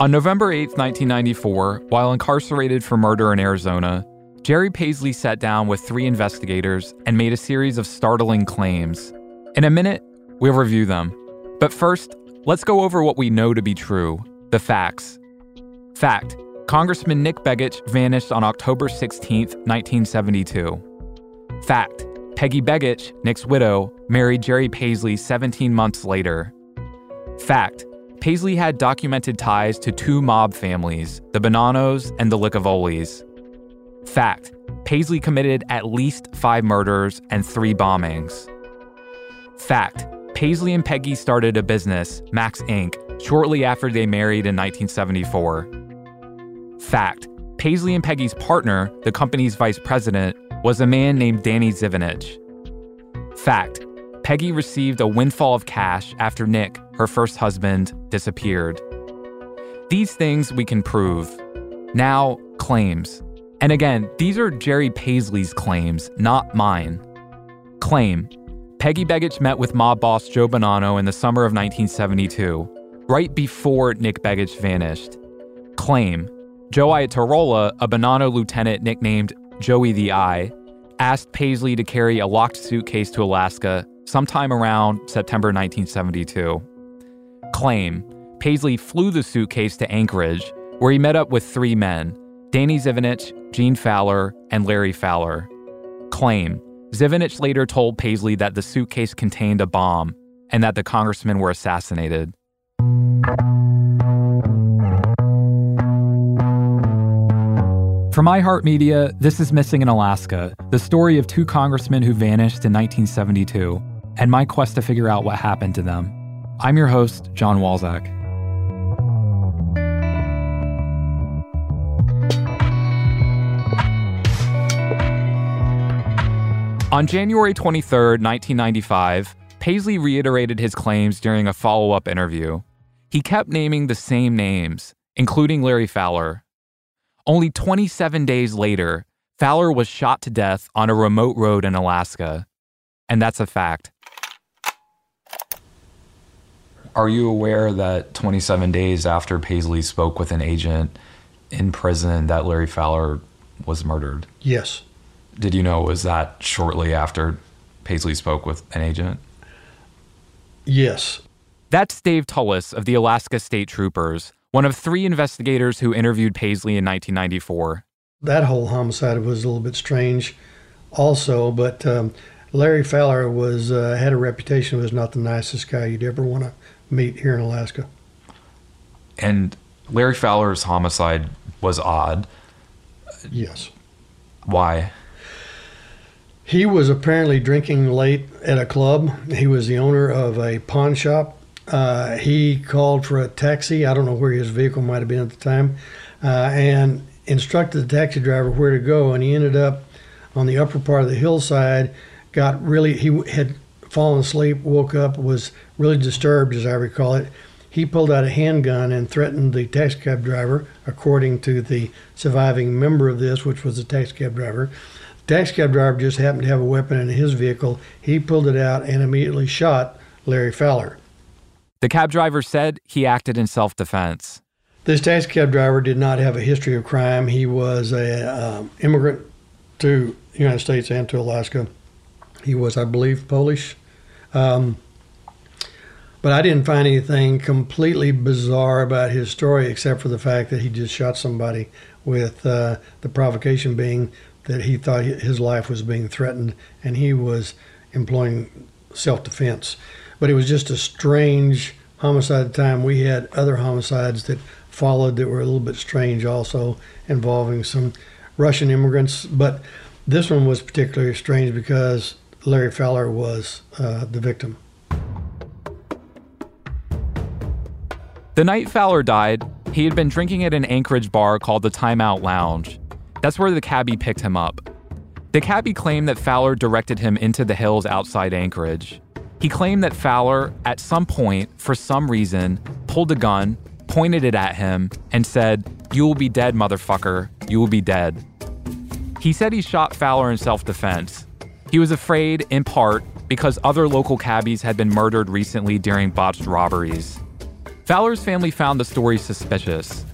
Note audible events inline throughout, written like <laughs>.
On November 8, 1994, while incarcerated for murder in Arizona, Jerry Paisley sat down with three investigators and made a series of startling claims. In a minute, we'll review them. But first, let's go over what we know to be true the facts. Fact Congressman Nick Begich vanished on October 16, 1972. Fact Peggy Begich, Nick's widow, married Jerry Paisley 17 months later. Fact Paisley had documented ties to two mob families, the Bonannos and the Licavolis. Fact Paisley committed at least five murders and three bombings. Fact Paisley and Peggy started a business, Max Inc., shortly after they married in 1974. Fact Paisley and Peggy's partner, the company's vice president, was a man named Danny Zivinich. Fact Peggy received a windfall of cash after Nick, her first husband, disappeared. These things we can prove. Now, claims. And again, these are Jerry Paisley's claims, not mine. Claim Peggy Begich met with mob boss Joe Bonanno in the summer of 1972, right before Nick Begich vanished. Claim Joe Iatarola, a Bonanno lieutenant nicknamed Joey the Eye, asked Paisley to carry a locked suitcase to Alaska sometime around September 1972. Claim Paisley flew the suitcase to Anchorage, where he met up with three men Danny Zivinich, Gene Fowler, and Larry Fowler. Claim Zivinich later told Paisley that the suitcase contained a bomb and that the congressmen were assassinated. For iHeartMedia, this is Missing in Alaska, the story of two congressmen who vanished in 1972, and my quest to figure out what happened to them. I'm your host, Jon Walczak. On January 23, 1995, Paisley reiterated his claims during a follow up interview. He kept naming the same names, including Larry Fowler. Only 27 days later, Fowler was shot to death on a remote road in Alaska. And that's a fact. Are you aware that 27 days after Paisley spoke with an agent in prison that Larry Fowler was murdered? Yes. Did you know was that shortly after Paisley spoke with an agent? Yes. That's Dave Tullis of the Alaska State Troopers, one of three investigators who interviewed Paisley in 1994. That whole homicide was a little bit strange, also, but um, Larry Fowler was uh, had a reputation was not the nicest guy you'd ever want to meet here in Alaska. And Larry Fowler's homicide was odd. Yes. Why? He was apparently drinking late at a club. He was the owner of a pawn shop. Uh, he called for a taxi. I don't know where his vehicle might have been at the time, uh, and instructed the taxi driver where to go. And he ended up on the upper part of the hillside. Got really, he had fallen asleep, woke up, was really disturbed, as I recall it. He pulled out a handgun and threatened the taxicab driver, according to the surviving member of this, which was the taxicab driver. The taxicab driver just happened to have a weapon in his vehicle. He pulled it out and immediately shot Larry Fowler. The cab driver said he acted in self defense. This taxicab driver did not have a history of crime. He was a um, immigrant to the United States and to Alaska. He was, I believe, Polish. Um, but I didn't find anything completely bizarre about his story except for the fact that he just shot somebody with uh, the provocation being that he thought his life was being threatened and he was employing self defense. But it was just a strange homicide at the time. We had other homicides that followed that were a little bit strange also involving some Russian immigrants. But this one was particularly strange because Larry Fowler was uh, the victim. The night Fowler died, he had been drinking at an Anchorage bar called the Timeout Lounge. That's where the cabbie picked him up. The cabbie claimed that Fowler directed him into the hills outside Anchorage. He claimed that Fowler, at some point, for some reason, pulled a gun, pointed it at him, and said, You will be dead, motherfucker. You will be dead. He said he shot Fowler in self defense. He was afraid, in part, because other local cabbies had been murdered recently during botched robberies. Fowler's family found the story suspicious.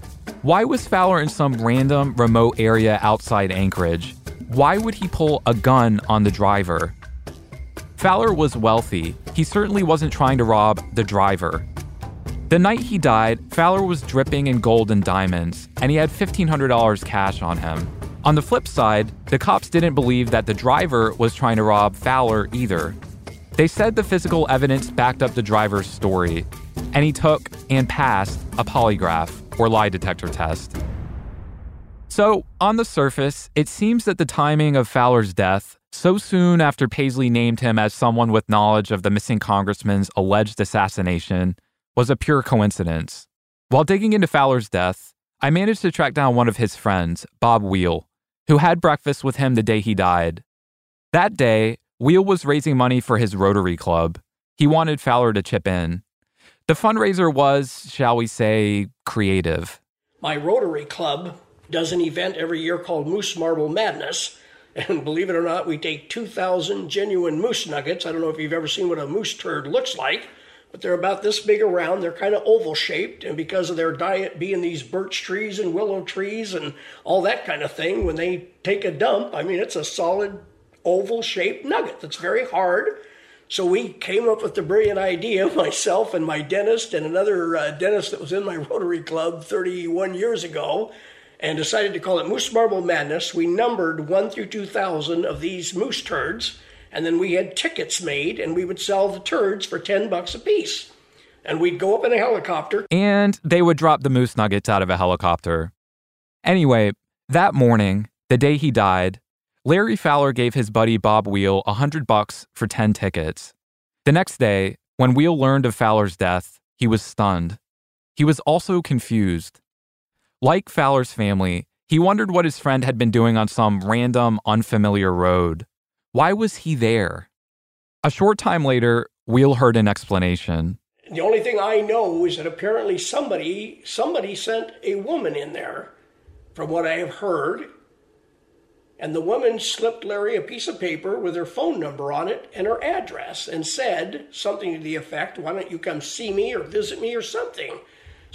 Why was Fowler in some random, remote area outside Anchorage? Why would he pull a gun on the driver? Fowler was wealthy. He certainly wasn't trying to rob the driver. The night he died, Fowler was dripping in gold and diamonds, and he had $1,500 cash on him. On the flip side, the cops didn't believe that the driver was trying to rob Fowler either. They said the physical evidence backed up the driver's story, and he took and passed a polygraph or lie detector test. So, on the surface, it seems that the timing of Fowler's death, so soon after Paisley named him as someone with knowledge of the missing congressman's alleged assassination, was a pure coincidence. While digging into Fowler's death, I managed to track down one of his friends, Bob Wheel, who had breakfast with him the day he died. That day, Wheel was raising money for his Rotary Club. He wanted Fowler to chip in. The fundraiser was, shall we say, creative. My Rotary Club does an event every year called Moose Marble Madness. And believe it or not, we take 2,000 genuine moose nuggets. I don't know if you've ever seen what a moose turd looks like, but they're about this big around. They're kind of oval shaped. And because of their diet being these birch trees and willow trees and all that kind of thing, when they take a dump, I mean, it's a solid oval shaped nugget that's very hard so we came up with the brilliant idea, <laughs> myself and my dentist and another uh, dentist that was in my Rotary Club 31 years ago, and decided to call it Moose Marble Madness. We numbered 1 through 2,000 of these moose turds, and then we had tickets made, and we would sell the turds for 10 bucks a piece. And we'd go up in a helicopter. And they would drop the moose nuggets out of a helicopter. Anyway, that morning, the day he died, Larry Fowler gave his buddy Bob Wheel a hundred bucks for 10 tickets. The next day, when Wheel learned of Fowler's death, he was stunned. He was also confused. Like Fowler's family, he wondered what his friend had been doing on some random, unfamiliar road. Why was he there? A short time later, Wheel heard an explanation. The only thing I know is that apparently somebody somebody sent a woman in there, from what I have heard, And the woman slipped Larry a piece of paper with her phone number on it and her address and said something to the effect, Why don't you come see me or visit me or something?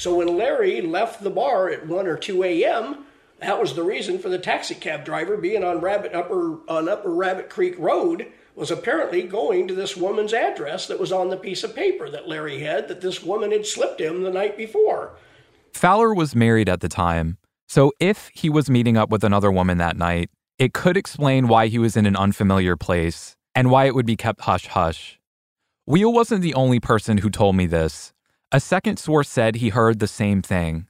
So when Larry left the bar at 1 or 2 a.m., that was the reason for the taxi cab driver being on Rabbit Upper on Upper Rabbit Creek Road was apparently going to this woman's address that was on the piece of paper that Larry had that this woman had slipped him the night before. Fowler was married at the time, so if he was meeting up with another woman that night, it could explain why he was in an unfamiliar place and why it would be kept hush hush. Wheel wasn't the only person who told me this. A second source said he heard the same thing.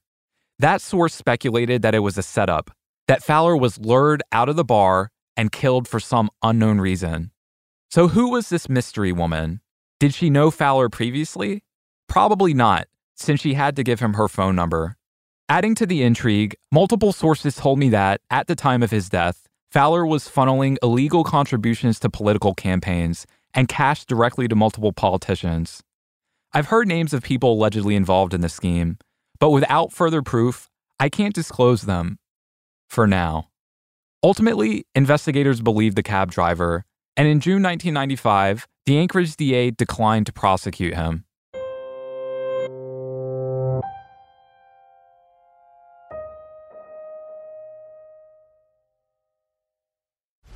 That source speculated that it was a setup, that Fowler was lured out of the bar and killed for some unknown reason. So, who was this mystery woman? Did she know Fowler previously? Probably not, since she had to give him her phone number. Adding to the intrigue, multiple sources told me that, at the time of his death, Fowler was funneling illegal contributions to political campaigns and cash directly to multiple politicians. I've heard names of people allegedly involved in the scheme, but without further proof, I can't disclose them for now. Ultimately, investigators believed the cab driver, and in June 1995, the Anchorage DA declined to prosecute him.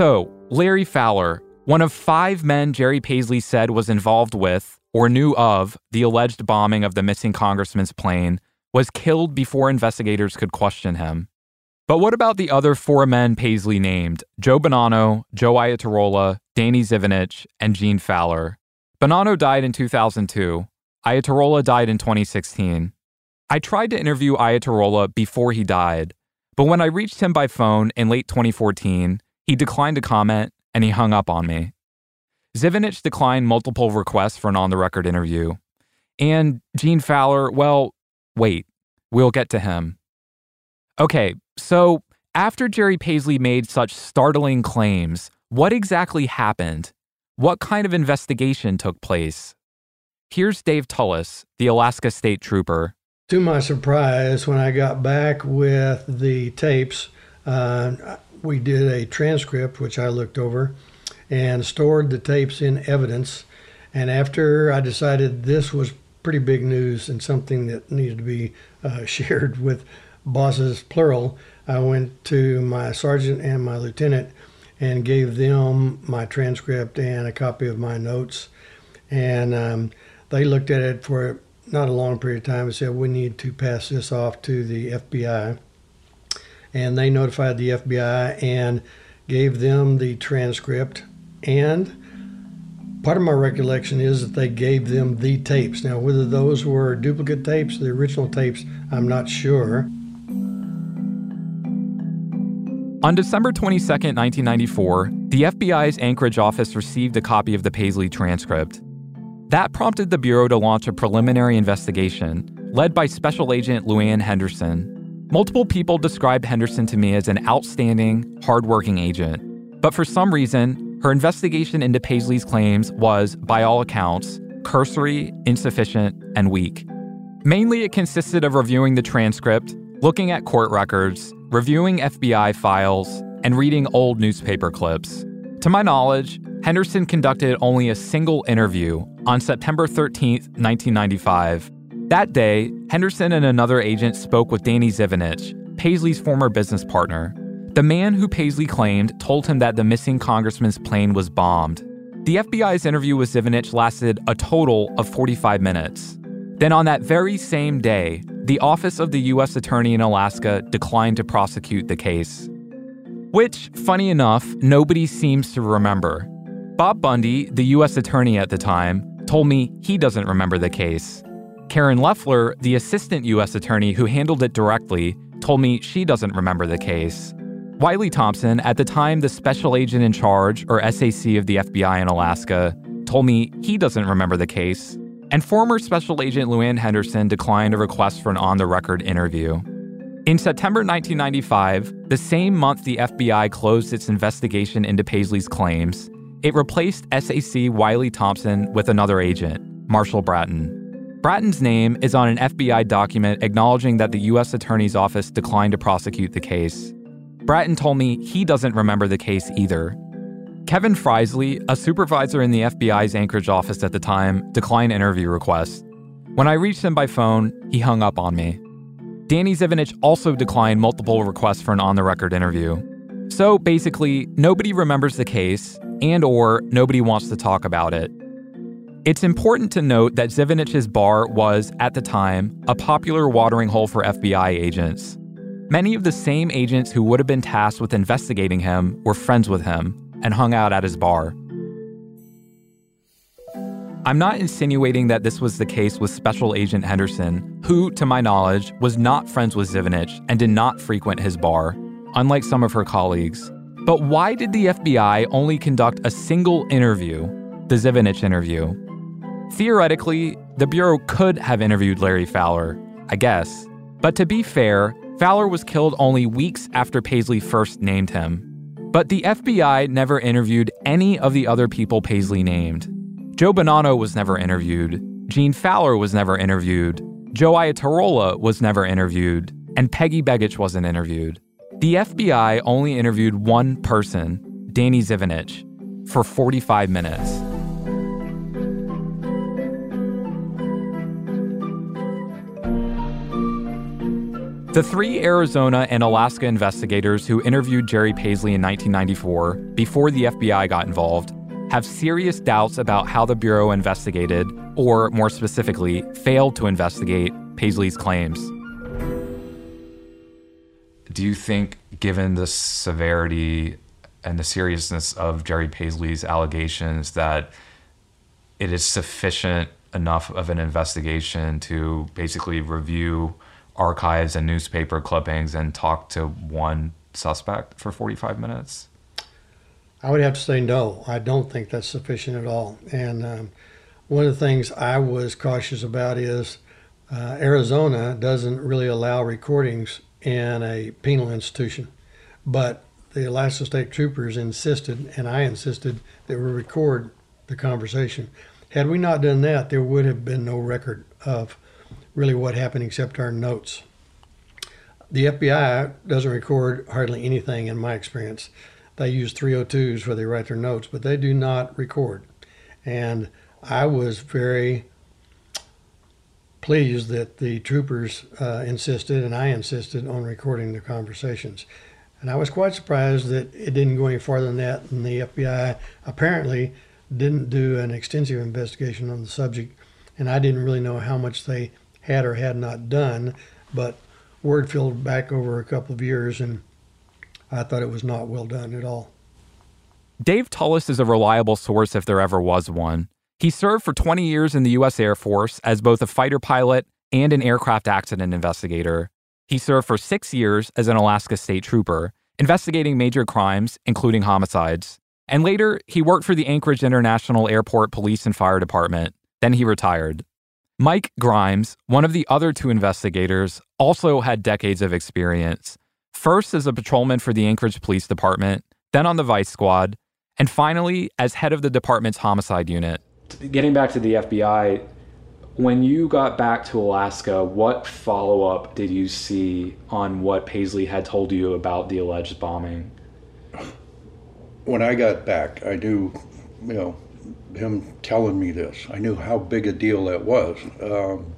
So, Larry Fowler, one of five men Jerry Paisley said was involved with or knew of the alleged bombing of the missing congressman's plane, was killed before investigators could question him. But what about the other four men Paisley named Joe Bonanno, Joe Iatarola, Danny Zivinich, and Gene Fowler? Bonanno died in 2002. Iatarola died in 2016. I tried to interview Iatarola before he died, but when I reached him by phone in late 2014, he declined to comment and he hung up on me. Zivinich declined multiple requests for an on the record interview. And Gene Fowler, well, wait, we'll get to him. Okay, so after Jerry Paisley made such startling claims, what exactly happened? What kind of investigation took place? Here's Dave Tullis, the Alaska State Trooper. To my surprise, when I got back with the tapes, uh, we did a transcript, which I looked over, and stored the tapes in evidence. And after I decided this was pretty big news and something that needed to be uh, <laughs> shared with bosses, plural, I went to my sergeant and my lieutenant and gave them my transcript and a copy of my notes. And um, they looked at it for not a long period of time and said, We need to pass this off to the FBI. And they notified the FBI and gave them the transcript. And part of my recollection is that they gave them the tapes. Now, whether those were duplicate tapes, the original tapes, I'm not sure. On December 22, 1994, the FBI's Anchorage office received a copy of the Paisley transcript. That prompted the Bureau to launch a preliminary investigation led by Special Agent Luann Henderson. Multiple people described Henderson to me as an outstanding, hardworking agent. But for some reason, her investigation into Paisley's claims was, by all accounts, cursory, insufficient, and weak. Mainly, it consisted of reviewing the transcript, looking at court records, reviewing FBI files, and reading old newspaper clips. To my knowledge, Henderson conducted only a single interview on September 13, 1995. That day, Henderson and another agent spoke with Danny Zivinich, Paisley's former business partner. The man who Paisley claimed told him that the missing congressman's plane was bombed. The FBI's interview with Zivinich lasted a total of 45 minutes. Then, on that very same day, the Office of the U.S. Attorney in Alaska declined to prosecute the case. Which, funny enough, nobody seems to remember. Bob Bundy, the U.S. Attorney at the time, told me he doesn't remember the case. Karen Loeffler, the Assistant U.S. Attorney who handled it directly, told me she doesn't remember the case. Wiley Thompson, at the time the Special Agent in Charge, or SAC of the FBI in Alaska, told me he doesn't remember the case and former Special Agent Luann Henderson declined a request for an on the record interview. In September 1995, the same month the FBI closed its investigation into Paisley's claims, it replaced SAC Wiley Thompson with another agent, Marshall Bratton. Bratton's name is on an FBI document acknowledging that the U.S. Attorney's Office declined to prosecute the case. Bratton told me he doesn't remember the case either, Kevin Freisley, a supervisor in the FBI's Anchorage office at the time, declined interview requests. When I reached him by phone, he hung up on me. Danny Zivinich also declined multiple requests for an on-the-record interview. So basically, nobody remembers the case and or nobody wants to talk about it. It's important to note that Zivinich's bar was, at the time, a popular watering hole for FBI agents. Many of the same agents who would have been tasked with investigating him were friends with him, and hung out at his bar. I'm not insinuating that this was the case with Special Agent Henderson, who, to my knowledge, was not friends with Zivinich and did not frequent his bar, unlike some of her colleagues. But why did the FBI only conduct a single interview, the Zivinich interview? Theoretically, the Bureau could have interviewed Larry Fowler, I guess. But to be fair, Fowler was killed only weeks after Paisley first named him. But the FBI never interviewed any of the other people Paisley named. Joe Bonanno was never interviewed, Gene Fowler was never interviewed, Joe Iatarola was never interviewed, and Peggy Begich wasn't interviewed. The FBI only interviewed one person, Danny Zivinich, for 45 minutes. The three Arizona and Alaska investigators who interviewed Jerry Paisley in 1994, before the FBI got involved, have serious doubts about how the Bureau investigated, or more specifically, failed to investigate, Paisley's claims. Do you think, given the severity and the seriousness of Jerry Paisley's allegations, that it is sufficient enough of an investigation to basically review archives and newspaper clippings and talk to one suspect for 45 minutes? I would have to say no. I don't think that's sufficient at all. And um, one of the things I was cautious about is uh, Arizona doesn't really allow recordings in a penal institution. But the Alaska State Troopers insisted, and I insisted, that we record the conversation. Had we not done that, there would have been no record of really what happened except our notes. The FBI doesn't record hardly anything in my experience. They use 302s where they write their notes, but they do not record. And I was very pleased that the troopers uh, insisted and I insisted on recording the conversations. And I was quite surprised that it didn't go any farther than that. And the FBI apparently didn't do an extensive investigation on the subject. And I didn't really know how much they had or had not done. But word filled back over a couple of years, and I thought it was not well done at all. Dave Tullis is a reliable source if there ever was one. He served for 20 years in the U.S. Air Force as both a fighter pilot and an aircraft accident investigator. He served for six years as an Alaska State Trooper, investigating major crimes, including homicides. And later, he worked for the Anchorage International Airport Police and Fire Department. Then he retired. Mike Grimes, one of the other two investigators, also had decades of experience. First as a patrolman for the Anchorage Police Department, then on the Vice Squad, and finally as head of the department's homicide unit. Getting back to the FBI, when you got back to Alaska, what follow up did you see on what Paisley had told you about the alleged bombing? When I got back, I knew, you know, him telling me this. I knew how big a deal that was. Um,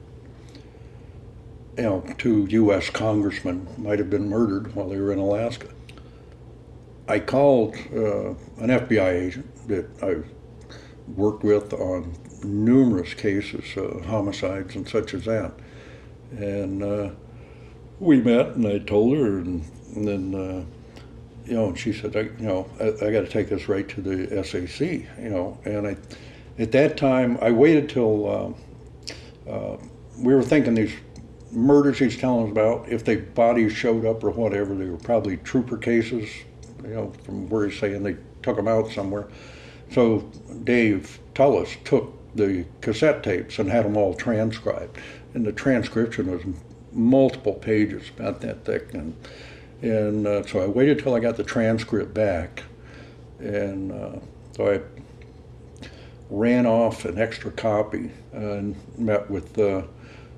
you know, two U.S. congressmen might have been murdered while they were in Alaska. I called uh, an FBI agent that I worked with on numerous cases, uh, homicides and such as that. And uh, we met, and I told her, and, and then, uh, you know, and she said, I, you know, I, I got to take this right to the SAC, you know. And I, at that time, I waited till um, uh, we were thinking these murders he's telling us about, if the bodies showed up or whatever, they were probably trooper cases, you know, from where he's saying they took them out somewhere. So Dave Tullis took the cassette tapes and had them all transcribed. And the transcription was multiple pages, about that thick. And, and uh, so I waited till I got the transcript back. And uh, so I ran off an extra copy and met with uh,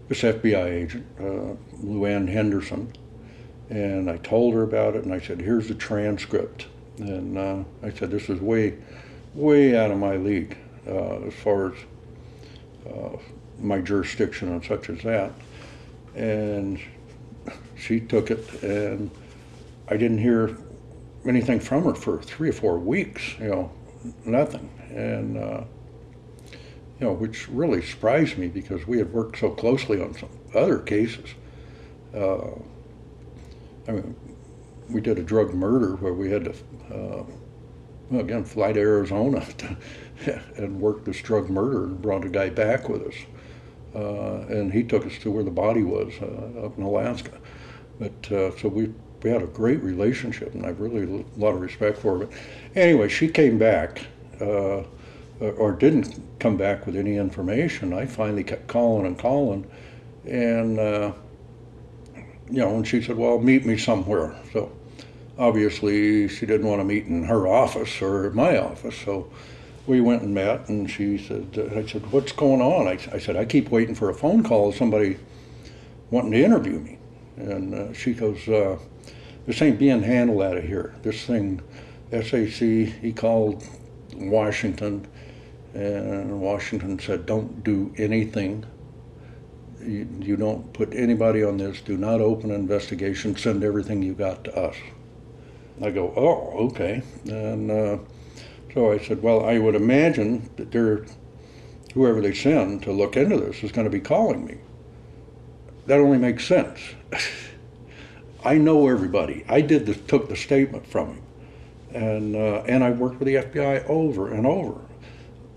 this FBI agent, uh, Luann Henderson. And I told her about it, and I said, "Here's the transcript." And uh, I said, "This is way, way out of my league uh, as far as uh, my jurisdiction and such as that." And she took it, and I didn't hear anything from her for three or four weeks. You know, nothing. And uh, you know, which really surprised me because we had worked so closely on some other cases. Uh, I mean, we did a drug murder where we had to, uh, well, again, fly to Arizona <laughs> to, and work this drug murder and brought a guy back with us. Uh, and he took us to where the body was uh, up in Alaska. But uh, so we we had a great relationship, and I have really a lot of respect for her. But anyway, she came back, uh, or didn't come back with any information. I finally kept calling and calling, and uh, you know, and she said, "Well, meet me somewhere." So obviously, she didn't want to meet in her office or my office, so we went and met, and she said, I said, what's going on? I, I, said, I keep waiting for a phone call of somebody wanting to interview me. And uh, she goes, uh, this ain't being handled out of here. This thing, SAC, he called Washington, and Washington said, don't do anything. You, you don't put anybody on this. Do not open an investigation. Send everything you got to us. I go, oh, okay. And uh, so I said, well, I would imagine that they're, whoever they send to look into this is going to be calling me. That only makes sense. <laughs> I know everybody. I did the, took the statement from him, and uh, and I worked with the FBI over and over.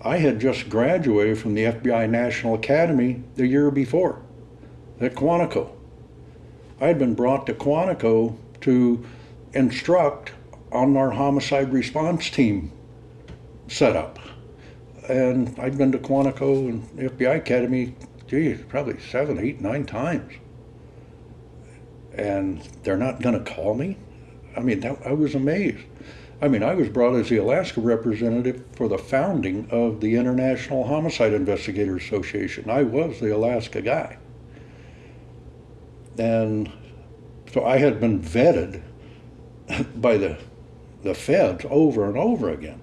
I had just graduated from the FBI National Academy the year before, at Quantico. I had been brought to Quantico to instruct on our homicide response team setup. And I'd been to Quantico and the FBI Academy, gee, probably seven, eight, nine times. And they're not going to call me? I mean, that, I was amazed. I mean, I was brought as the Alaska representative for the founding of the International Homicide Investigators Association. I was the Alaska guy. And so I had been vetted <laughs> by the, the feds over and over again.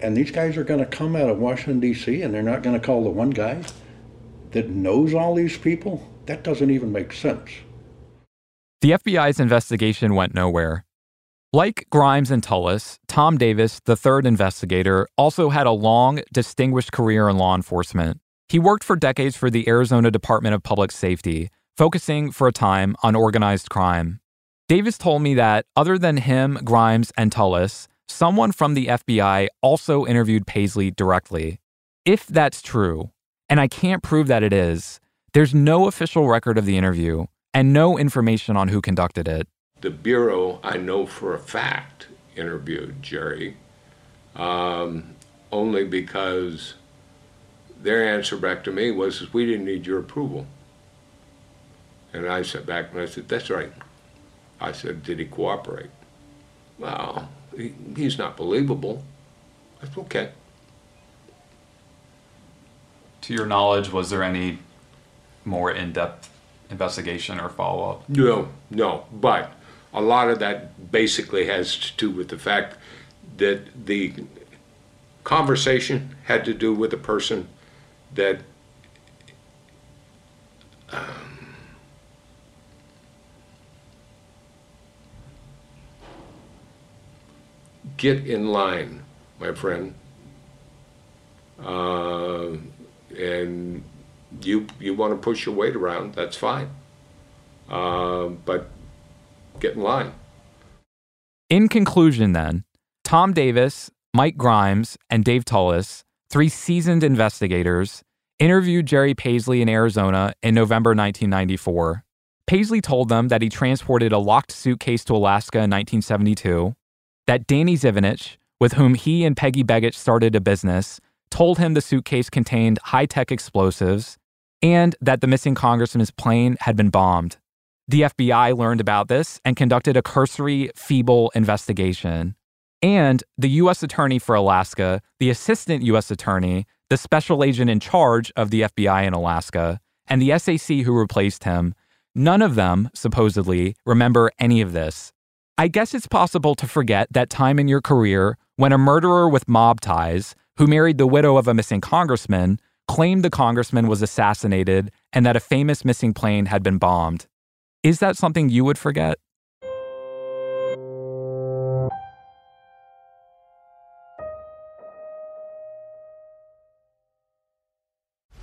And these guys are going to come out of Washington, D.C., and they're not going to call the one guy that knows all these people? That doesn't even make sense. The FBI's investigation went nowhere. Like Grimes and Tullis, Tom Davis, the third investigator, also had a long, distinguished career in law enforcement. He worked for decades for the Arizona Department of Public Safety, focusing for a time on organized crime. Davis told me that, other than him, Grimes, and Tullis, someone from the FBI also interviewed Paisley directly. If that's true, and I can't prove that it is, there's no official record of the interview and no information on who conducted it. The Bureau, I know for a fact, interviewed Jerry um, only because their answer back to me was, We didn't need your approval. And I sat back and I said, That's right. I said, Did he cooperate? Well, he, he's not believable. I said, Okay. To your knowledge, was there any more in depth investigation or follow up? No, no. But a lot of that basically has to do with the fact that the conversation had to do with a person that um, get in line, my friend. Uh, and you you want to push your weight around, that's fine. Uh, but get in line. In conclusion, then, Tom Davis, Mike Grimes, and Dave Tullis, three seasoned investigators, interviewed Jerry Paisley in Arizona in November 1994. Paisley told them that he transported a locked suitcase to Alaska in 1972, that Danny Zivinich, with whom he and Peggy Begich started a business, told him the suitcase contained high tech explosives, and that the missing congressman's plane had been bombed. The FBI learned about this and conducted a cursory, feeble investigation. And the U.S. Attorney for Alaska, the Assistant U.S. Attorney, the special agent in charge of the FBI in Alaska, and the SAC who replaced him, none of them, supposedly, remember any of this. I guess it's possible to forget that time in your career when a murderer with mob ties who married the widow of a missing congressman, claimed the congressman was assassinated and that a famous missing plane had been bombed. Is that something you would forget?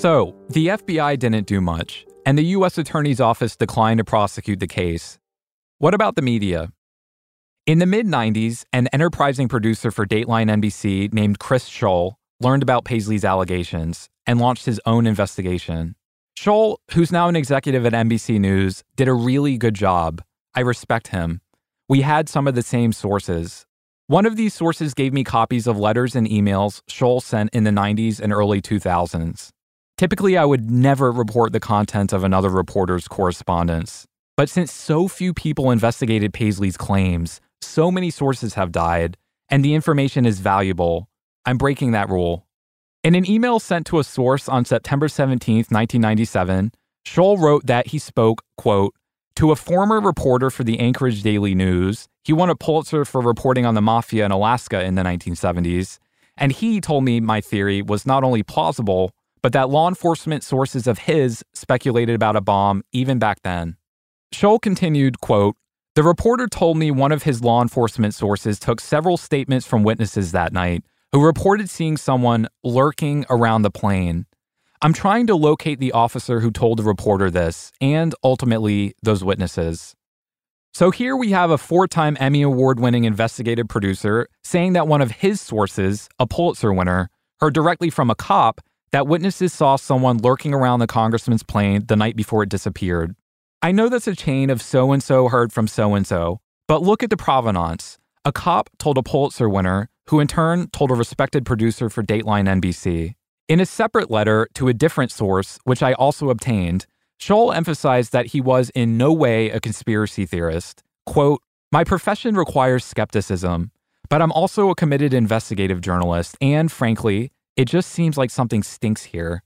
So, the FBI didn't do much, and the U.S. Attorney's Office declined to prosecute the case. What about the media? In the mid 90s, an enterprising producer for Dateline NBC named Chris Scholl learned about Paisley's allegations and launched his own investigation. Scholl, who's now an executive at NBC News, did a really good job. I respect him. We had some of the same sources. One of these sources gave me copies of letters and emails Scholl sent in the 90s and early 2000s. Typically, I would never report the content of another reporter's correspondence. But since so few people investigated Paisley's claims, so many sources have died, and the information is valuable, I'm breaking that rule. In an email sent to a source on September 17, 1997, Scholl wrote that he spoke, quote, to a former reporter for the Anchorage Daily News. He won a Pulitzer for reporting on the mafia in Alaska in the 1970s. And he told me my theory was not only plausible, but that law enforcement sources of his speculated about a bomb even back then. Scholl continued, quote, The reporter told me one of his law enforcement sources took several statements from witnesses that night who reported seeing someone lurking around the plane. I'm trying to locate the officer who told the reporter this and ultimately those witnesses. So here we have a four time Emmy Award winning investigative producer saying that one of his sources, a Pulitzer winner, heard directly from a cop that witnesses saw someone lurking around the congressman's plane the night before it disappeared. I know that's a chain of so and so heard from so and so, but look at the provenance. A cop told a Pulitzer winner, who in turn told a respected producer for Dateline NBC. In a separate letter to a different source, which I also obtained, Scholl emphasized that he was in no way a conspiracy theorist. Quote, My profession requires skepticism, but I'm also a committed investigative journalist, and frankly, it just seems like something stinks here.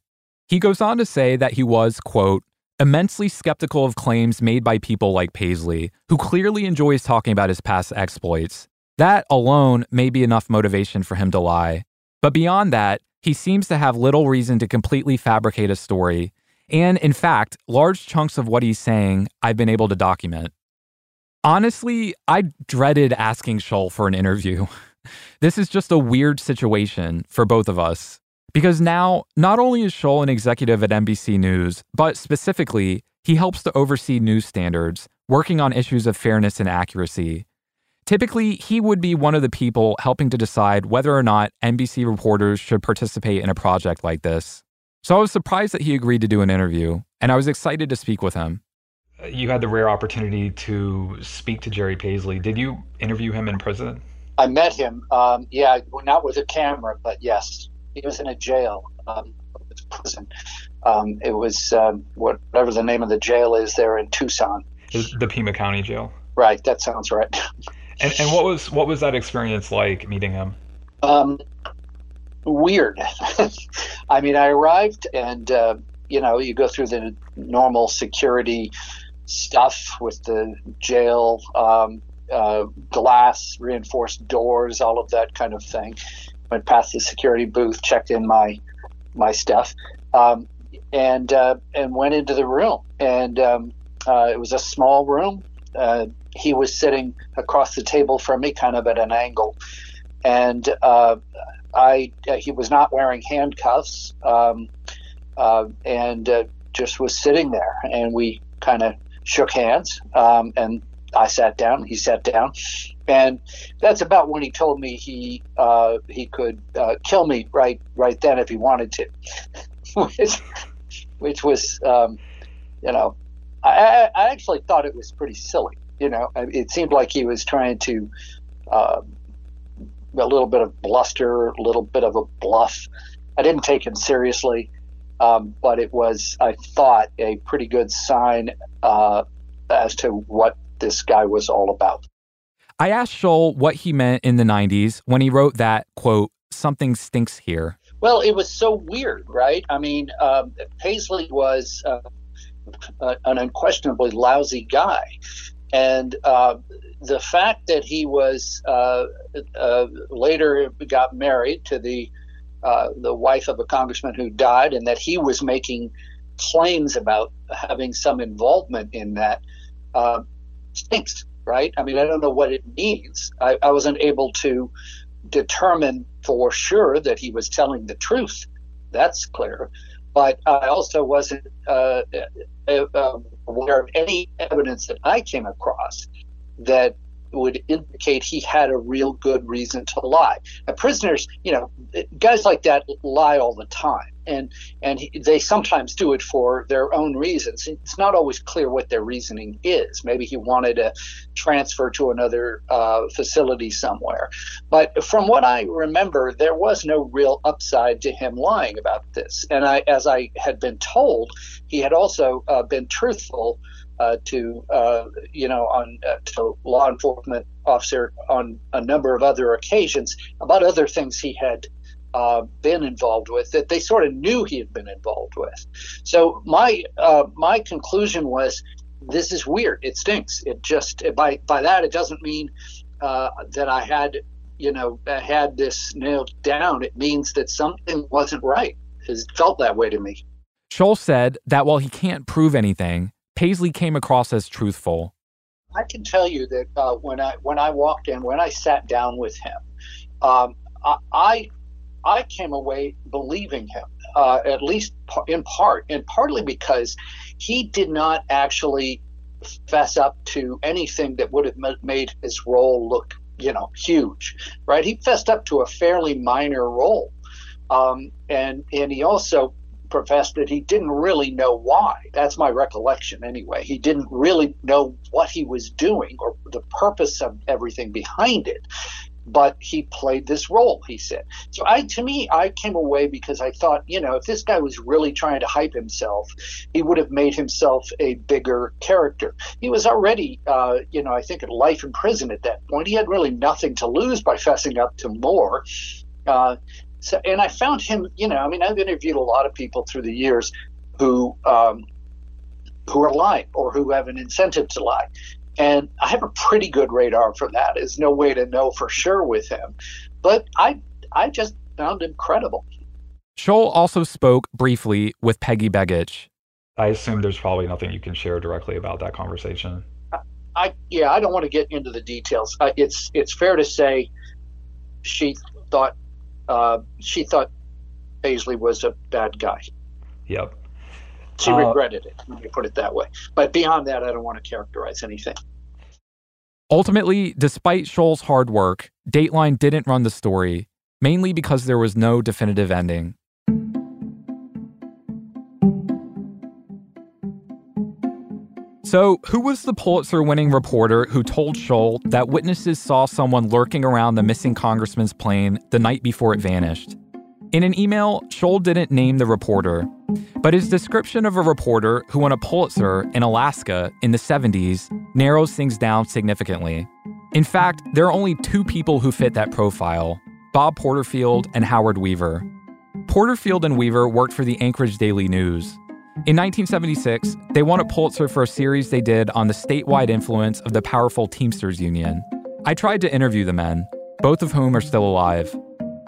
He goes on to say that he was, quote, immensely skeptical of claims made by people like Paisley, who clearly enjoys talking about his past exploits. That alone may be enough motivation for him to lie. But beyond that, he seems to have little reason to completely fabricate a story. And in fact, large chunks of what he's saying I've been able to document. Honestly, I dreaded asking Scholl for an interview. <laughs> This is just a weird situation for both of us. Because now, not only is Scholl an executive at NBC News, but specifically, he helps to oversee news standards, working on issues of fairness and accuracy. Typically, he would be one of the people helping to decide whether or not NBC reporters should participate in a project like this. So I was surprised that he agreed to do an interview, and I was excited to speak with him. You had the rare opportunity to speak to Jerry Paisley. Did you interview him in prison? I met him. Um, yeah, not with a camera, but yes, he was in a jail, um, prison. Um, it was um, whatever the name of the jail is there in Tucson. The Pima County Jail. Right, that sounds right. and, and what was what was that experience like meeting him? Um, weird. <laughs> I mean, I arrived, and uh, you know, you go through the normal security stuff with the jail um, uh, glass, reinforced doors, all of that kind of thing. Went past the security booth, checked in my my stuff, um, and uh, and went into the room. And um, uh, it was a small room. Uh, he was sitting across the table from me, kind of at an angle, and uh, I he was not wearing handcuffs, um, and just was sitting there. And we kind of shook hands, um, and I sat down. He sat down, and that's about when he told me he uh, he could uh, kill me right right then if he wanted to, <laughs> which which was um, you know I, I actually thought it was pretty silly. You know, it seemed like he was trying to uh, a little bit of bluster, a little bit of a bluff. I didn't take him seriously, um, but it was, I thought, a pretty good sign uh, as to what this guy was all about. I asked Scholl what he meant in the 90s when he wrote that, quote, something stinks here. Well, it was so weird, right? I mean, um, Paisley was uh, an unquestionably lousy guy. And uh, the fact that he was uh, uh, later got married to the uh, the wife of a congressman who died, and that he was making claims about having some involvement in that uh, stinks, right? I mean, I don't know what it means. I, I wasn't able to determine for sure that he was telling the truth. That's clear. But I also wasn't uh, uh, uh aware of any evidence that I came across that would indicate he had a real good reason to lie. Now, prisoners, you know, guys like that lie all the time, and and he, they sometimes do it for their own reasons. It's not always clear what their reasoning is. Maybe he wanted to transfer to another uh, facility somewhere. But from what I remember, there was no real upside to him lying about this. And I, as I had been told, he had also uh, been truthful uh, to uh, you know on uh, to law enforcement officer on a number of other occasions about other things he had uh, been involved with that they sort of knew he had been involved with. So my uh, my conclusion was this is weird. It stinks. It just by by that it doesn't mean uh, that I had you know had this nailed down. It means that something wasn't right. It felt that way to me. Scholl said that while he can't prove anything, Paisley came across as truthful. I can tell you that uh, when I when I walked in, when I sat down with him, um, I I came away believing him, uh, at least in part, and partly because he did not actually fess up to anything that would have made his role look, you know, huge, right? He fessed up to a fairly minor role, um, and and he also professed that he didn't really know why. That's my recollection anyway. He didn't really know what he was doing or the purpose of everything behind it. But he played this role, he said. So I to me, I came away because I thought, you know, if this guy was really trying to hype himself, he would have made himself a bigger character. He was already uh, you know, I think in life in prison at that point. He had really nothing to lose by fessing up to more. Uh, so, and I found him, you know, I mean, I've interviewed a lot of people through the years who um, who are lying or who have an incentive to lie. And I have a pretty good radar for that. There's no way to know for sure with him. But I I just found him credible. Scholl also spoke briefly with Peggy Begich. I assume there's probably nothing you can share directly about that conversation. I, I yeah, I don't want to get into the details. Uh, it's it's fair to say she thought uh, she thought Paisley was a bad guy. Yep. She uh, regretted it, let me put it that way. But beyond that, I don't want to characterize anything. Ultimately, despite Scholl's hard work, Dateline didn't run the story, mainly because there was no definitive ending. So, who was the Pulitzer winning reporter who told Scholl that witnesses saw someone lurking around the missing congressman's plane the night before it vanished? In an email, Scholl didn't name the reporter, but his description of a reporter who won a Pulitzer in Alaska in the 70s narrows things down significantly. In fact, there are only two people who fit that profile Bob Porterfield and Howard Weaver. Porterfield and Weaver worked for the Anchorage Daily News, in 1976, they won a Pulitzer for a series they did on the statewide influence of the powerful Teamsters Union. I tried to interview the men, both of whom are still alive.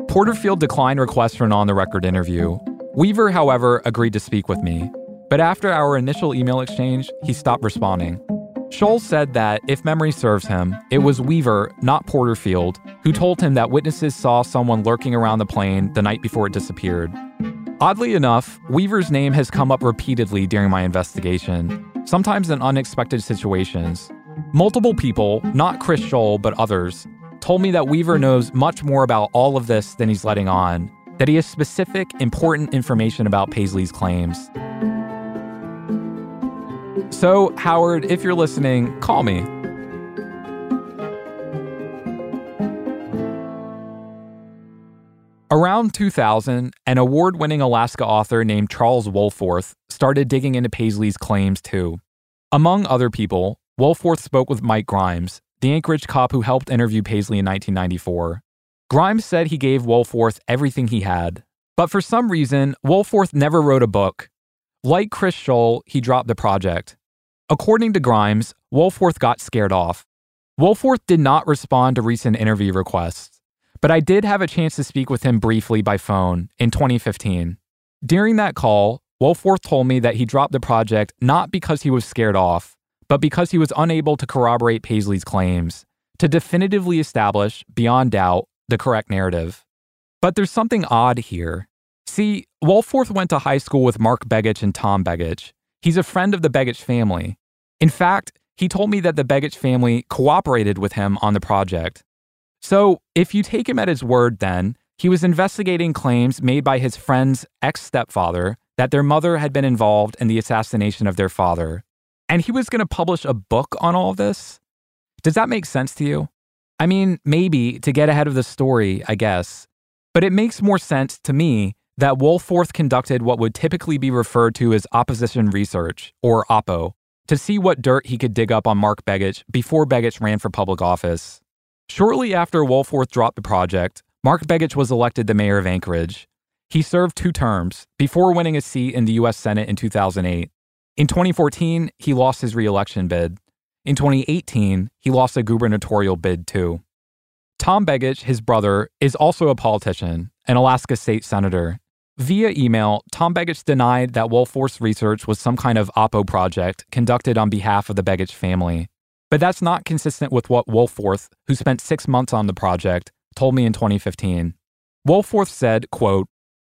Porterfield declined requests for an on the record interview. Weaver, however, agreed to speak with me. But after our initial email exchange, he stopped responding. Scholl said that, if memory serves him, it was Weaver, not Porterfield, who told him that witnesses saw someone lurking around the plane the night before it disappeared. Oddly enough, Weaver's name has come up repeatedly during my investigation, sometimes in unexpected situations. Multiple people, not Chris Scholl, but others, told me that Weaver knows much more about all of this than he's letting on, that he has specific, important information about Paisley's claims. So, Howard, if you're listening, call me. Around 2000, an award winning Alaska author named Charles Wohlforth started digging into Paisley's claims too. Among other people, Wohlforth spoke with Mike Grimes, the Anchorage cop who helped interview Paisley in 1994. Grimes said he gave Wohlforth everything he had But for some reason, Wohlforth never wrote a book. Like Chris Scholl, he dropped the project. According to Grimes, Wohlforth got scared off. Wohlforth did not respond to recent interview requests, but I did have a chance to speak with him briefly by phone in 2015. During that call, Wohlforth told me that he dropped the project not because he was scared off, but because he was unable to corroborate Paisley's claims, to definitively establish, beyond doubt, the correct narrative. But there's something odd here. See, Wohlforth went to high school with Mark Begich and Tom Begich. He's a friend of the Begich family. In fact, he told me that the Begich family cooperated with him on the project. So, if you take him at his word, then, he was investigating claims made by his friend's ex stepfather that their mother had been involved in the assassination of their father. And he was going to publish a book on all of this? Does that make sense to you? I mean, maybe to get ahead of the story, I guess. But it makes more sense to me that Wohlforth conducted what would typically be referred to as opposition research, or OPPO, to see what dirt he could dig up on Mark Begich before Begich ran for public office. Shortly after Wohlforth dropped the project, Mark Begich was elected the mayor of Anchorage. He served two terms before winning a seat in the U.S. Senate in 2008. In 2014, he lost his reelection bid. In 2018, he lost a gubernatorial bid too. Tom Begich, his brother, is also a politician, an Alaska state senator. Via email, Tom Begich denied that Wohlforth's research was some kind of Oppo project conducted on behalf of the Begich family. But that's not consistent with what Wohlforth, who spent six months on the project, told me in 2015. Wohlforth said, quote,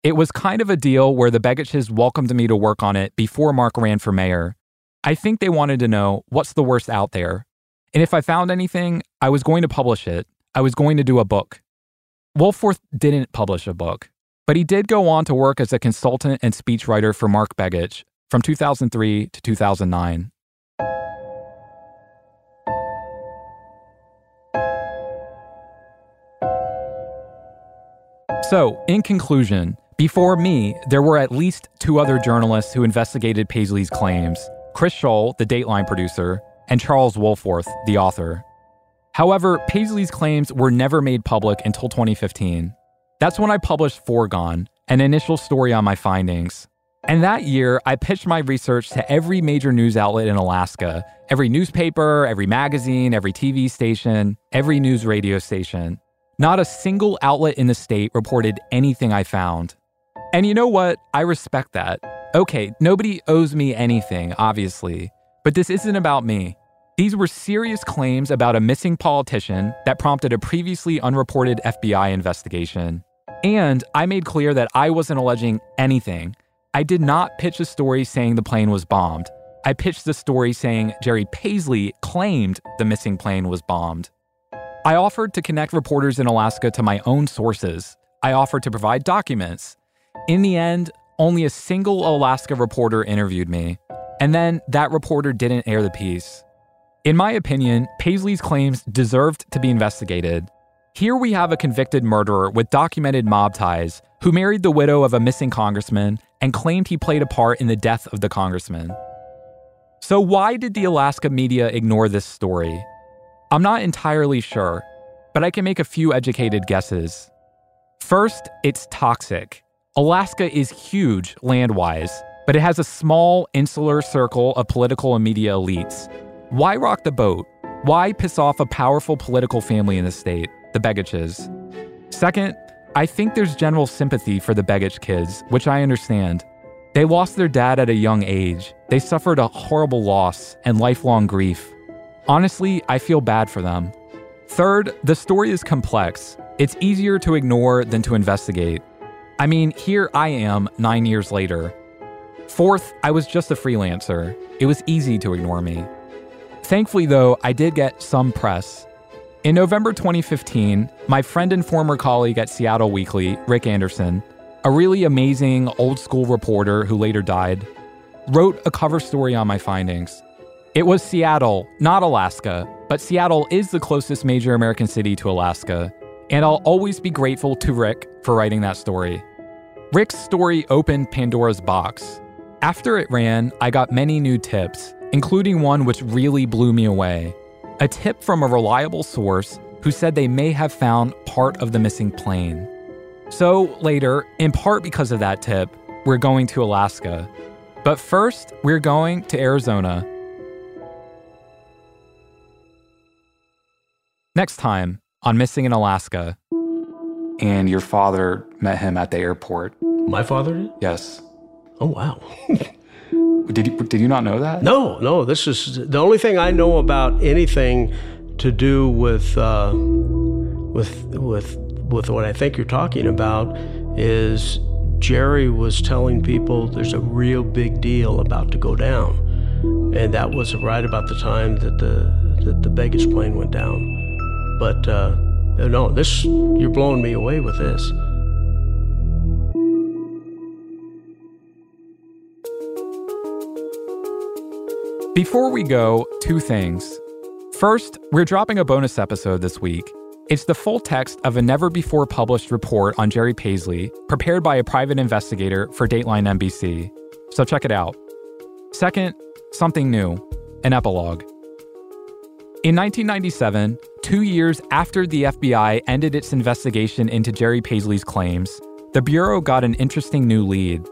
It was kind of a deal where the Begiches welcomed me to work on it before Mark ran for mayor. I think they wanted to know what's the worst out there. And if I found anything, I was going to publish it. I was going to do a book. Wohlforth didn't publish a book, but he did go on to work as a consultant and speechwriter for Mark Begich from 2003 to 2009. So, in conclusion, before me, there were at least two other journalists who investigated Paisley's claims Chris Scholl, the Dateline producer, and Charles Wohlforth, the author. However, Paisley's claims were never made public until 2015. That's when I published Foregone, an initial story on my findings. And that year, I pitched my research to every major news outlet in Alaska every newspaper, every magazine, every TV station, every news radio station. Not a single outlet in the state reported anything I found. And you know what? I respect that. Okay, nobody owes me anything, obviously, but this isn't about me. These were serious claims about a missing politician that prompted a previously unreported FBI investigation. And I made clear that I wasn't alleging anything. I did not pitch a story saying the plane was bombed. I pitched the story saying Jerry Paisley claimed the missing plane was bombed. I offered to connect reporters in Alaska to my own sources. I offered to provide documents. In the end, only a single Alaska reporter interviewed me, and then that reporter didn't air the piece. In my opinion, Paisley's claims deserved to be investigated. Here we have a convicted murderer with documented mob ties who married the widow of a missing congressman and claimed he played a part in the death of the congressman. So, why did the Alaska media ignore this story? I'm not entirely sure, but I can make a few educated guesses. First, it's toxic. Alaska is huge land wise, but it has a small, insular circle of political and media elites. Why rock the boat? Why piss off a powerful political family in the state, the Begiches? Second, I think there's general sympathy for the Begich kids, which I understand. They lost their dad at a young age. They suffered a horrible loss and lifelong grief. Honestly, I feel bad for them. Third, the story is complex. It's easier to ignore than to investigate. I mean, here I am nine years later. Fourth, I was just a freelancer. It was easy to ignore me. Thankfully, though, I did get some press. In November 2015, my friend and former colleague at Seattle Weekly, Rick Anderson, a really amazing old school reporter who later died, wrote a cover story on my findings. It was Seattle, not Alaska, but Seattle is the closest major American city to Alaska, and I'll always be grateful to Rick for writing that story. Rick's story opened Pandora's box. After it ran, I got many new tips, including one which really blew me away a tip from a reliable source who said they may have found part of the missing plane. So later, in part because of that tip, we're going to Alaska. But first, we're going to Arizona. Next time on Missing in Alaska. And your father met him at the airport. My father did? Yes. Oh, wow. <laughs> did, you, did you not know that? No, no. This is the only thing I know about anything to do with, uh, with, with, with what I think you're talking about is Jerry was telling people there's a real big deal about to go down. And that was right about the time that the, that the Begich plane went down. But uh, no, this, you're blowing me away with this. Before we go, two things. First, we're dropping a bonus episode this week. It's the full text of a never before published report on Jerry Paisley, prepared by a private investigator for Dateline NBC. So check it out. Second, something new an epilogue. In 1997, two years after the FBI ended its investigation into Jerry Paisley's claims, the Bureau got an interesting new lead.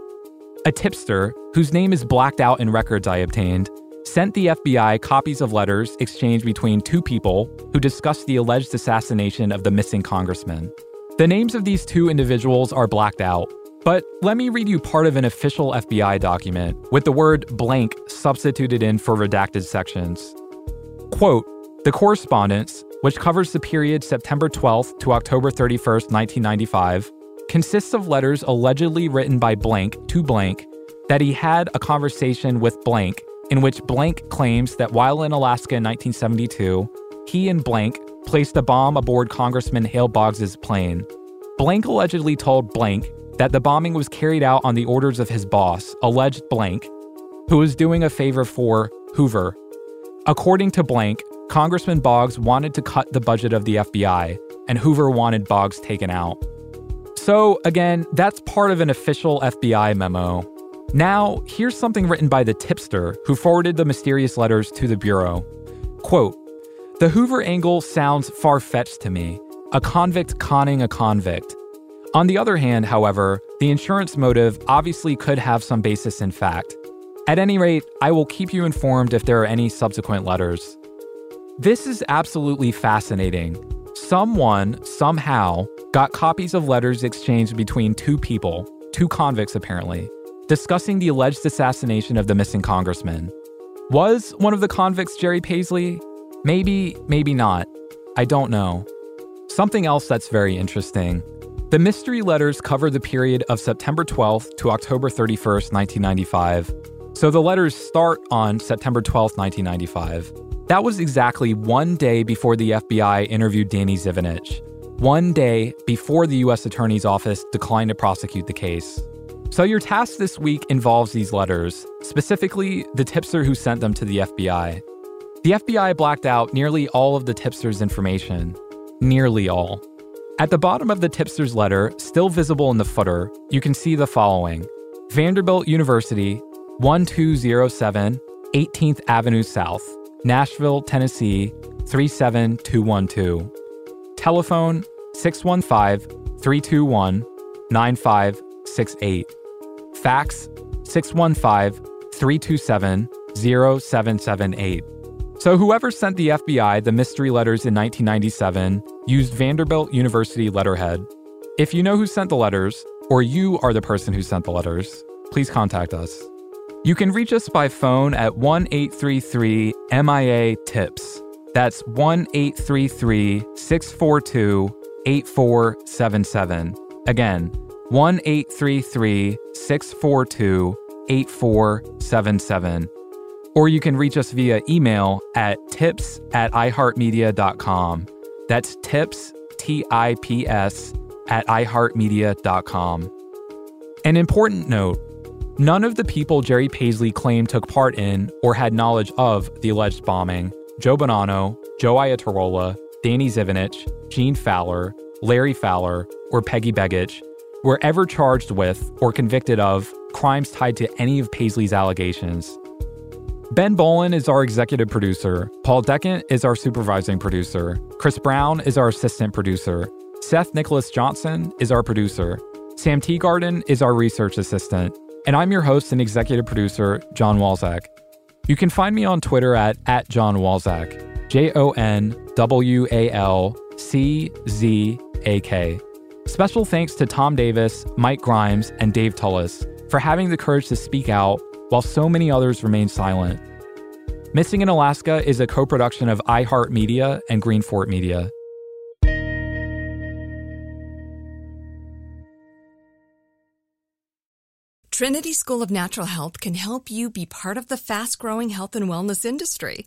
A tipster, whose name is blacked out in records I obtained, sent the FBI copies of letters exchanged between two people who discussed the alleged assassination of the missing congressman. The names of these two individuals are blacked out, but let me read you part of an official FBI document with the word blank substituted in for redacted sections. Quote, the correspondence, which covers the period September 12th to October 31st, 1995, consists of letters allegedly written by blank to blank that he had a conversation with blank in which blank claims that while in Alaska in 1972, he and blank placed a bomb aboard Congressman Hale Boggs's plane. Blank allegedly told blank that the bombing was carried out on the orders of his boss, alleged blank, who was doing a favor for Hoover. According to blank, Congressman Boggs wanted to cut the budget of the FBI, and Hoover wanted Boggs taken out. So, again, that's part of an official FBI memo. Now, here's something written by the tipster who forwarded the mysterious letters to the Bureau. Quote The Hoover angle sounds far fetched to me, a convict conning a convict. On the other hand, however, the insurance motive obviously could have some basis in fact. At any rate, I will keep you informed if there are any subsequent letters. This is absolutely fascinating. Someone, somehow, got copies of letters exchanged between two people, two convicts apparently, discussing the alleged assassination of the missing congressman. Was one of the convicts Jerry Paisley? Maybe, maybe not. I don't know. Something else that's very interesting. The mystery letters cover the period of September 12th to October 31st, 1995. So the letters start on September 12th, 1995. That was exactly one day before the FBI interviewed Danny Zivinich, one day before the U.S. Attorney's Office declined to prosecute the case. So, your task this week involves these letters, specifically the tipster who sent them to the FBI. The FBI blacked out nearly all of the tipster's information. Nearly all. At the bottom of the tipster's letter, still visible in the footer, you can see the following Vanderbilt University, 1207, 18th Avenue South. Nashville, Tennessee 37212. Telephone 615 321 9568. Fax 615 327 0778. So, whoever sent the FBI the mystery letters in 1997 used Vanderbilt University letterhead. If you know who sent the letters, or you are the person who sent the letters, please contact us. You can reach us by phone at 1 833 MIA TIPS. That's 1 833 642 8477. Again, 1 833 642 8477. Or you can reach us via email at tips at iheartmedia.com. That's tips, T I P S, at iheartmedia.com. An important note None of the people Jerry Paisley claimed took part in or had knowledge of the alleged bombing Joe Bonanno, Joe Iatarola, Danny Zivinich, Gene Fowler, Larry Fowler, or Peggy Begich were ever charged with or convicted of crimes tied to any of Paisley's allegations. Ben Bowlin is our executive producer. Paul Decant is our supervising producer. Chris Brown is our assistant producer. Seth Nicholas Johnson is our producer. Sam Teagarden is our research assistant. And I'm your host and executive producer, Jon Walczak. You can find me on Twitter at, at Jon Walczak, J O N W A L C Z A K. Special thanks to Tom Davis, Mike Grimes, and Dave Tullis for having the courage to speak out while so many others remain silent. Missing in Alaska is a co production of iHeartMedia and Greenfort Media. Trinity School of Natural Health can help you be part of the fast growing health and wellness industry.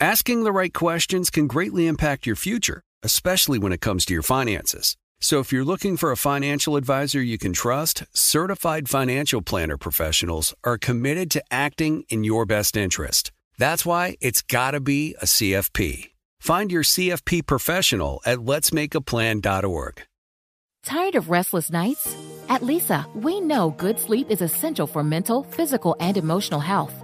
Asking the right questions can greatly impact your future, especially when it comes to your finances. So if you're looking for a financial advisor you can trust, certified financial planner professionals are committed to acting in your best interest. That's why it's got to be a CFP. Find your CFP professional at letsmakeaplan.org. Tired of restless nights? At Leesa, we know good sleep is essential for mental, physical, and emotional health.